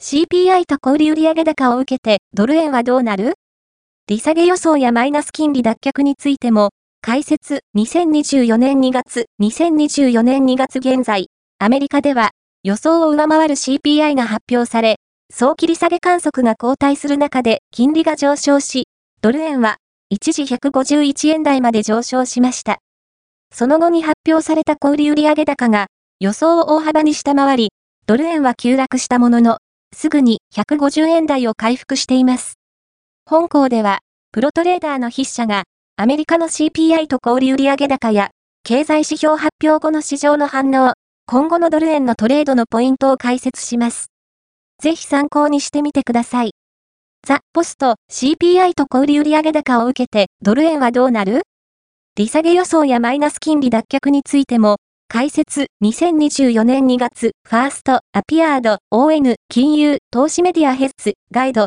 CPI と小売売上高を受けてドル円はどうなる？利下げ予想やマイナス金利脱却についても、解説2024年2月、2024年2月現在、アメリカでは予想を上回る CPI が発表され、早期利下げ観測が後退する中で金利が上昇し、ドル円は一時151円台まで上昇しました。その後に発表された小売売上高が予想を大幅に下回り、ドル円は急落したものの、すぐに150円台を回復しています。本校では、プロトレーダーの筆者が、アメリカの CPI と小売売上高や、経済指標発表後の市場の反応、今後のドル円のトレードのポイントを解説します。ぜひ参考にしてみてください。ザ・ポスト CPI と小売売上高を受けてドル円はどうなる？利下げ予想やマイナス金利脱却についても、解説2024年2月ファーストアピアード ON 金融投資メディアヘッズガイド。